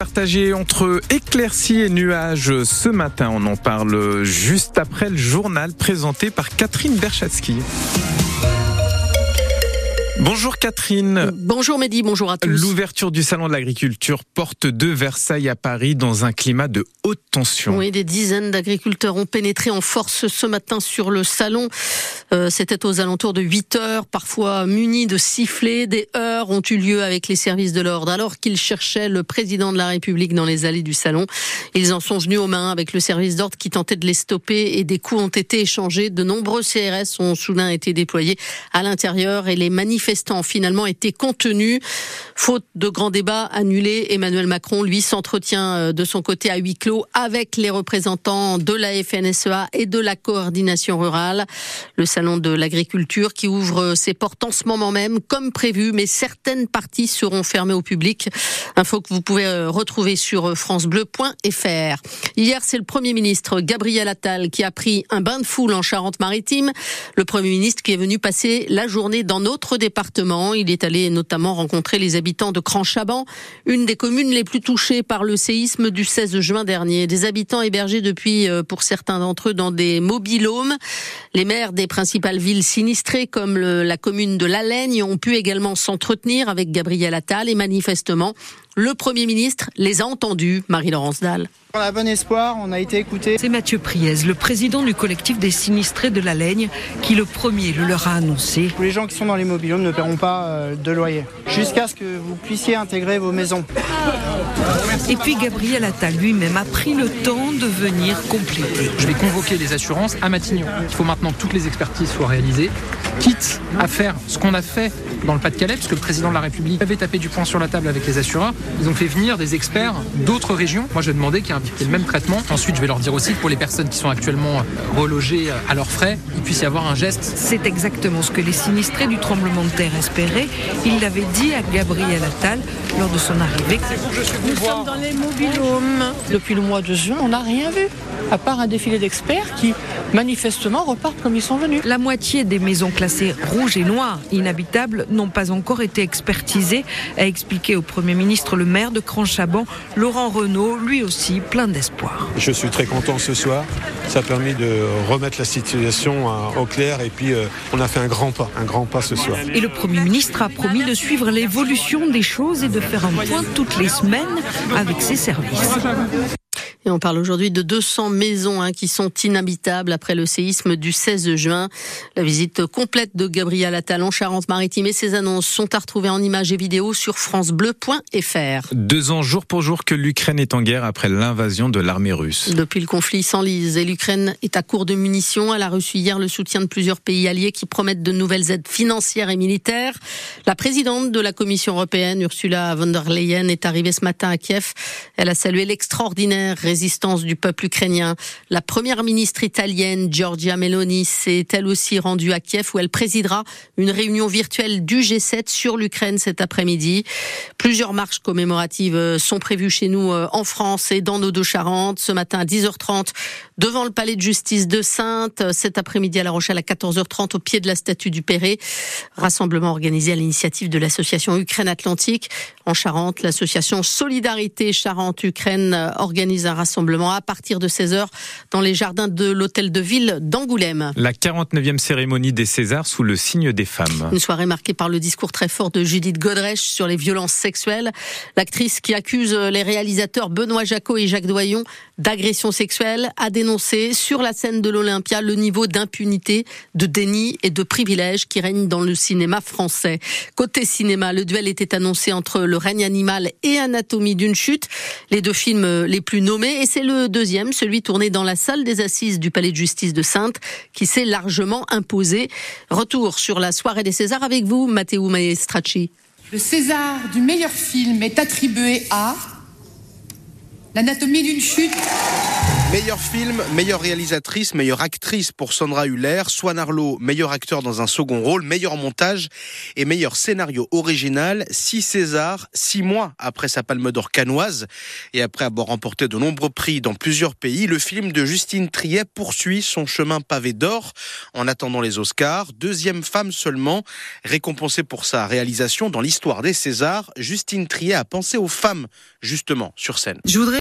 Partagé entre éclaircies et nuages ce matin, on en parle juste après le journal présenté par Catherine Berchatsky. Bonjour Catherine. Bonjour Mehdi, bonjour à tous. L'ouverture du salon de l'agriculture porte de Versailles à Paris dans un climat de haute tension. Oui, des dizaines d'agriculteurs ont pénétré en force ce matin sur le salon. Euh, C'était aux alentours de 8 heures, parfois munis de sifflets. Des heures ont eu lieu avec les services de l'ordre alors qu'ils cherchaient le président de la République dans les allées du salon. Ils en sont venus aux mains avec le service d'ordre qui tentait de les stopper et des coups ont été échangés. De nombreux CRS ont soudain été déployés à l'intérieur et les manifestants manifestants finalement été contenus. Faute de grands débats annulés, Emmanuel Macron, lui, s'entretient euh, de son côté à huis clos avec les représentants de la FNSEA et de la coordination rurale. Le salon de l'agriculture qui ouvre ses portes en ce moment même, comme prévu, mais certaines parties seront fermées au public. Info que vous pouvez euh, retrouver sur francebleu.fr. Hier, c'est le Premier ministre Gabriel Attal qui a pris un bain de foule en Charente-Maritime. Le Premier ministre qui est venu passer la journée dans notre département il est allé notamment rencontrer les habitants de Cran-Chaban, une des communes les plus touchées par le séisme du 16 juin dernier. Des habitants hébergés depuis, euh, pour certains d'entre eux, dans des mobilhomes. Les maires des principales villes sinistrées, comme la commune de Lalagne, ont pu également s'entretenir avec Gabriel Attal et manifestement, le Premier ministre les a entendus, Marie-Laurence Dalle. On a bon espoir, on a été écouté. C'est Mathieu Priez, le président du collectif des sinistrés de la Laigne, qui le premier le leur a annoncé. Les gens qui sont dans les mobilhomes ne paieront pas euh, de loyer, jusqu'à ce que vous puissiez intégrer vos maisons. Et puis Gabriel Attal lui-même a pris le temps de venir compléter. Je vais convoquer les assurances à Matignon. Il faut maintenant que toutes les expertises soient réalisées, quitte à faire ce qu'on a fait dans le Pas-de-Calais, puisque le président de la République avait tapé du poing sur la table avec les assureurs. Ils ont fait venir des experts d'autres régions. Moi, je demandé qu'il y ait le même traitement. Ensuite, je vais leur dire aussi que pour les personnes qui sont actuellement relogées à leurs frais, il puisse y avoir un geste. C'est exactement ce que les sinistrés du tremblement de terre espéraient. Il l'avait dit à Gabriel Attal lors de son arrivée. Nous sommes dans les mobilhomes. Depuis le mois de juin, on n'a rien vu, à part un défilé d'experts qui, manifestement, repartent comme ils sont venus. La moitié des maisons classées rouges et noires inhabitables n'ont pas encore été expertisées, a expliqué au Premier ministre le maire de Cranchaban, Laurent Renault, lui aussi plein d'espoir. Je suis très content ce soir. Ça a permis de remettre la situation au clair et puis euh, on a fait un grand pas, un grand pas ce soir. Et le Premier ministre a promis de suivre l'évolution des choses et de faire un point toutes les semaines avec ses services. Et on parle aujourd'hui de 200 maisons hein, qui sont inhabitables après le séisme du 16 juin. La visite complète de Gabriel Attal en Charente-Maritime et ses annonces sont à retrouver en images et vidéos sur francebleu.fr. Deux ans jour pour jour que l'Ukraine est en guerre après l'invasion de l'armée russe. Depuis le conflit s'enlise et l'Ukraine est à court de munitions. Elle a reçu hier le soutien de plusieurs pays alliés qui promettent de nouvelles aides financières et militaires. La présidente de la Commission européenne, Ursula von der Leyen, est arrivée ce matin à Kiev. Elle a salué l'extraordinaire résistance du peuple ukrainien. La première ministre italienne, Giorgia Meloni, s'est elle aussi rendue à Kiev où elle présidera une réunion virtuelle du G7 sur l'Ukraine cet après-midi. Plusieurs marches commémoratives euh, sont prévues chez nous euh, en France et dans nos deux Charentes. Ce matin à 10h30 devant le palais de justice de Sainte. Cet après-midi à La Rochelle à 14h30 au pied de la statue du Perret. Rassemblement organisé à l'initiative de l'association Ukraine Atlantique. En Charente, l'association Solidarité Charente-Ukraine organise un rassemblement à partir de 16h dans les jardins de l'hôtel de ville d'Angoulême. La 49e cérémonie des Césars sous le signe des femmes. Une soirée marquée par le discours très fort de Judith Godrèche sur les violences sexuelles. L'actrice qui accuse les réalisateurs Benoît Jacot et Jacques Doyon d'agression sexuelle a dénoncé sur la scène de l'Olympia le niveau d'impunité, de déni et de privilège qui règne dans le cinéma français. Côté cinéma, le duel était annoncé entre Le règne animal et Anatomie d'une chute, les deux films les plus nommés et c'est le deuxième, celui tourné dans la salle des assises du Palais de justice de Sainte, qui s'est largement imposé. Retour sur la soirée des Césars avec vous, Matteo Maestracci. Le César du meilleur film est attribué à L'anatomie d'une chute Meilleur film, meilleure réalisatrice, meilleure actrice pour Sandra Huller, Swan Arlo, meilleur acteur dans un second rôle, meilleur montage et meilleur scénario original. Six Césars, six mois après sa palme d'or canoise et après avoir remporté de nombreux prix dans plusieurs pays, le film de Justine Triet poursuit son chemin pavé d'or en attendant les Oscars. Deuxième femme seulement récompensée pour sa réalisation dans l'histoire des Césars, Justine Triet a pensé aux femmes justement sur scène.